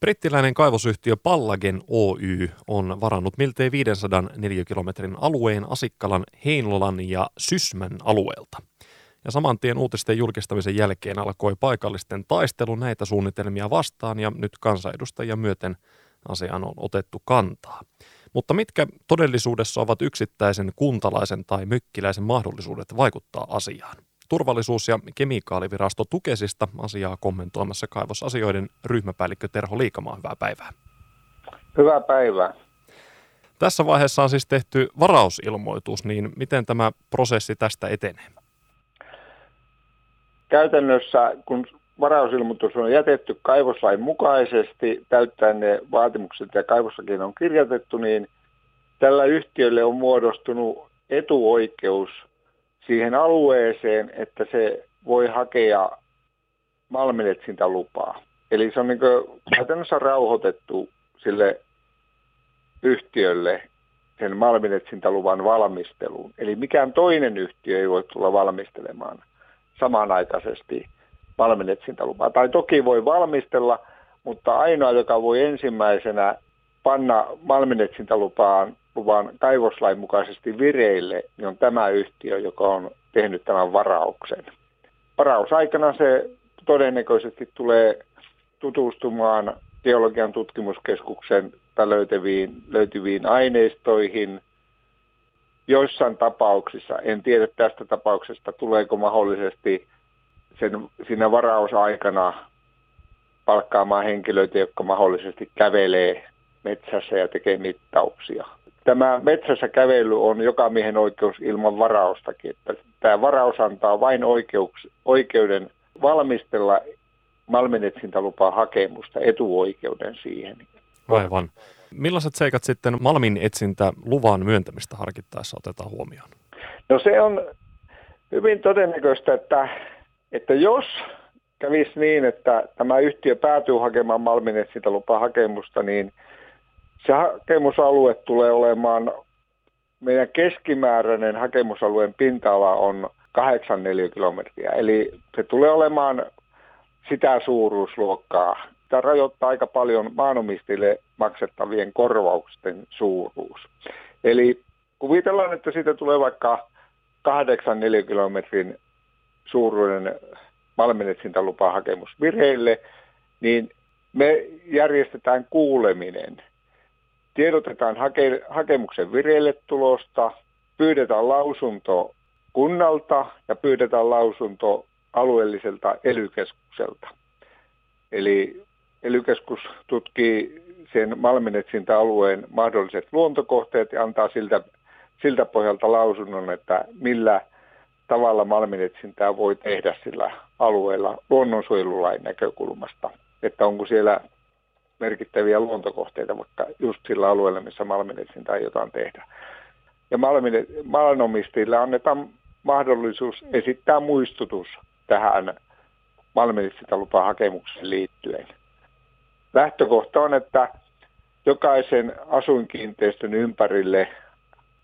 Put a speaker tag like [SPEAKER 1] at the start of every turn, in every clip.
[SPEAKER 1] Brittiläinen kaivosyhtiö Pallagen Oy on varannut miltei 500 neliökilometrin alueen Asikkalan, Heinolan ja Sysmän alueelta. Ja saman tien uutisten julkistamisen jälkeen alkoi paikallisten taistelu näitä suunnitelmia vastaan ja nyt kansanedustajia myöten asiaan on otettu kantaa. Mutta mitkä todellisuudessa ovat yksittäisen kuntalaisen tai mykkiläisen mahdollisuudet vaikuttaa asiaan? Turvallisuus- ja kemikaalivirasto Tukesista asiaa kommentoimassa kaivosasioiden ryhmäpäällikkö Terho Liikamaa. Hyvää päivää.
[SPEAKER 2] Hyvää päivää.
[SPEAKER 1] Tässä vaiheessa on siis tehty varausilmoitus, niin miten tämä prosessi tästä etenee?
[SPEAKER 2] Käytännössä, kun varausilmoitus on jätetty kaivoslain mukaisesti, täyttäen ne vaatimukset ja kaivoslakiin on kirjoitettu, niin tällä yhtiölle on muodostunut etuoikeus siihen alueeseen, että se voi hakea malminetsintälupaa. Eli se on niin käytännössä rauhoitettu sille yhtiölle sen malminetsintäluvan valmisteluun. Eli mikään toinen yhtiö ei voi tulla valmistelemaan samanaikaisesti malminetsintälupaa. Tai toki voi valmistella, mutta ainoa, joka voi ensimmäisenä panna malminetsintälupaan luvan kaivoslain mukaisesti vireille, niin on tämä yhtiö, joka on tehnyt tämän varauksen. Varausaikana se todennäköisesti tulee tutustumaan geologian tutkimuskeskuksen löytyviin, löytyviin aineistoihin. Joissain tapauksissa, en tiedä tästä tapauksesta, tuleeko mahdollisesti sen, siinä varausaikana palkkaamaan henkilöitä, jotka mahdollisesti kävelee metsässä ja tekee mittauksia tämä metsässä kävely on joka miehen oikeus ilman varaustakin. Että tämä varaus antaa vain oikeuks, oikeuden valmistella malminetsintälupaa hakemusta, etuoikeuden siihen.
[SPEAKER 1] Aivan. Millaiset seikat sitten malminetsintä luvan myöntämistä harkittaessa otetaan huomioon?
[SPEAKER 2] No se on hyvin todennäköistä, että, että jos kävisi niin, että tämä yhtiö päätyy hakemaan malminetsintälupaa hakemusta, niin – se hakemusalue tulee olemaan, meidän keskimääräinen hakemusalueen pinta-ala on 8 kilometriä. Eli se tulee olemaan sitä suuruusluokkaa. Tämä rajoittaa aika paljon maanomistajille maksettavien korvausten suuruus. Eli kuvitellaan, että siitä tulee vaikka 8 kilometrin suuruinen malminetsintälupahakemus vireille, niin me järjestetään kuuleminen – tiedotetaan hake, hakemuksen vireille tulosta, pyydetään lausunto kunnalta ja pyydetään lausunto alueelliselta elykeskukselta. Eli elykeskus tutkii sen malminetsintäalueen mahdolliset luontokohteet ja antaa siltä, siltä pohjalta lausunnon, että millä tavalla malminetsintää voi tehdä sillä alueella luonnonsuojelulain näkökulmasta. Että onko siellä merkittäviä luontokohteita vaikka just sillä alueella, missä malminetsintää jotain tehdä. Ja malminomistajille annetaan mahdollisuus esittää muistutus tähän malminetsintälupahakemukseen liittyen. Lähtökohta on, että jokaisen asuinkiinteistön ympärille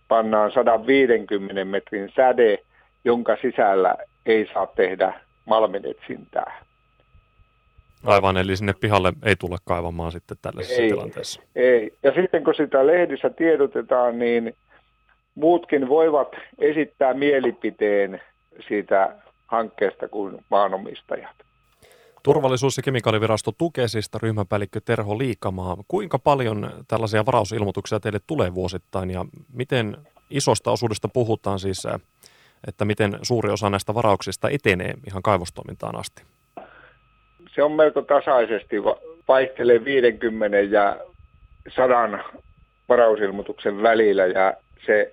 [SPEAKER 2] pannaan 150 metrin säde, jonka sisällä ei saa tehdä malminetsintää.
[SPEAKER 1] Aivan, eli sinne pihalle ei tule kaivamaan sitten tällaisessa ei, tilanteessa.
[SPEAKER 2] Ei, ja sitten kun sitä lehdissä tiedotetaan, niin muutkin voivat esittää mielipiteen siitä hankkeesta kuin maanomistajat.
[SPEAKER 1] Turvallisuus- ja kemikaalivirasto Tukesista ryhmäpäällikkö Terho Liikamaa. Kuinka paljon tällaisia varausilmoituksia teille tulee vuosittain ja miten isosta osuudesta puhutaan siis, että miten suuri osa näistä varauksista etenee ihan kaivostoimintaan asti?
[SPEAKER 2] Se on melko tasaisesti, vaihtelee 50 ja 100 varausilmoituksen välillä ja se,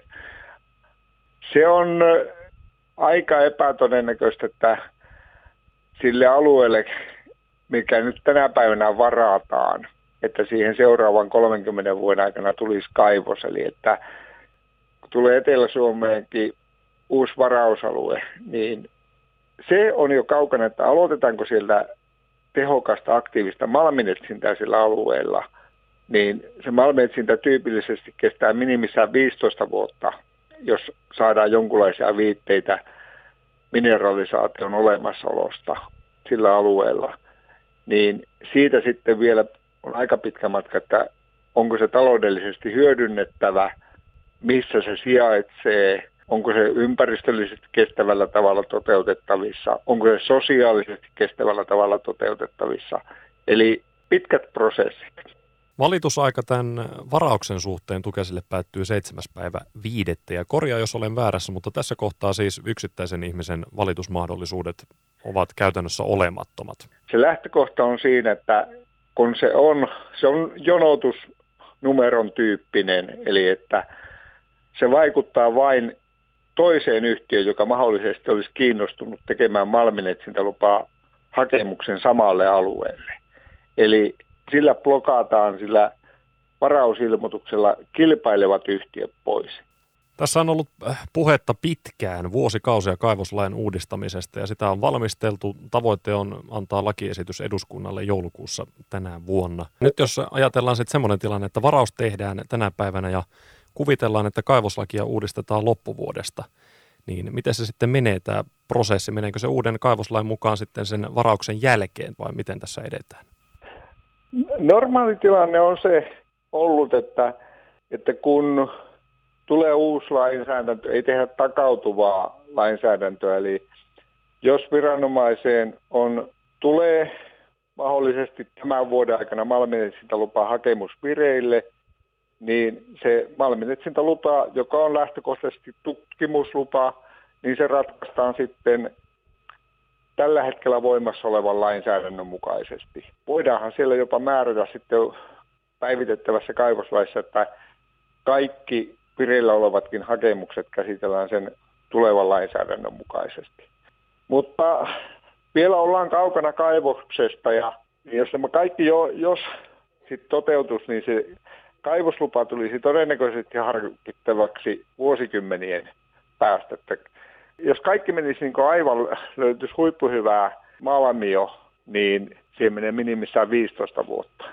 [SPEAKER 2] se on aika epätodennäköistä, että sille alueelle, mikä nyt tänä päivänä varataan, että siihen seuraavan 30 vuoden aikana tulisi kaivos. Eli että kun tulee Etelä-Suomeenkin uusi varausalue, niin se on jo kaukana, että aloitetaanko sieltä tehokasta aktiivista malminetsintää sillä alueella, niin se malminetsintä tyypillisesti kestää minimissään 15 vuotta, jos saadaan jonkinlaisia viitteitä mineralisaation olemassaolosta sillä alueella. Niin siitä sitten vielä on aika pitkä matka, että onko se taloudellisesti hyödynnettävä, missä se sijaitsee, onko se ympäristöllisesti kestävällä tavalla toteutettavissa, onko se sosiaalisesti kestävällä tavalla toteutettavissa. Eli pitkät prosessit.
[SPEAKER 1] Valitusaika tämän varauksen suhteen Tukesille päättyy 7. päivä viidettä ja korjaa, jos olen väärässä, mutta tässä kohtaa siis yksittäisen ihmisen valitusmahdollisuudet ovat käytännössä olemattomat.
[SPEAKER 2] Se lähtökohta on siinä, että kun se on, se on jonotusnumeron tyyppinen, eli että se vaikuttaa vain toiseen yhtiöön, joka mahdollisesti olisi kiinnostunut tekemään malminetsintälupaa hakemuksen samalle alueelle. Eli sillä blokataan sillä varausilmoituksella kilpailevat yhtiöt pois.
[SPEAKER 1] Tässä on ollut äh, puhetta pitkään, vuosikausia kaivoslain uudistamisesta ja sitä on valmisteltu. Tavoite on antaa lakiesitys eduskunnalle joulukuussa tänä vuonna. Nyt jos ajatellaan sitten semmoinen tilanne, että varaus tehdään tänä päivänä ja kuvitellaan, että kaivoslakia uudistetaan loppuvuodesta, niin miten se sitten menee tämä prosessi? Meneekö se uuden kaivoslain mukaan sitten sen varauksen jälkeen vai miten tässä edetään?
[SPEAKER 2] Normaali tilanne on se ollut, että, että kun tulee uusi lainsäädäntö, ei tehdä takautuvaa lainsäädäntöä, eli jos viranomaiseen on, tulee mahdollisesti tämän vuoden aikana malminetsintälupa hakemus vireille, niin se malminetsintälupa, joka on lähtökohtaisesti tutkimuslupa, niin se ratkaistaan sitten tällä hetkellä voimassa olevan lainsäädännön mukaisesti. Voidaanhan siellä jopa määrätä sitten päivitettävässä kaivoslaissa, että kaikki vireillä olevatkin hakemukset käsitellään sen tulevan lainsäädännön mukaisesti. Mutta vielä ollaan kaukana kaivoksesta ja jos tämä kaikki jo, jos sitten toteutus, niin se kaivoslupa tulisi todennäköisesti harkittavaksi vuosikymmenien päästä. Että jos kaikki menisi niin aivan, löytyisi huippuhyvää malmio, niin siihen menee minimissään 15 vuotta.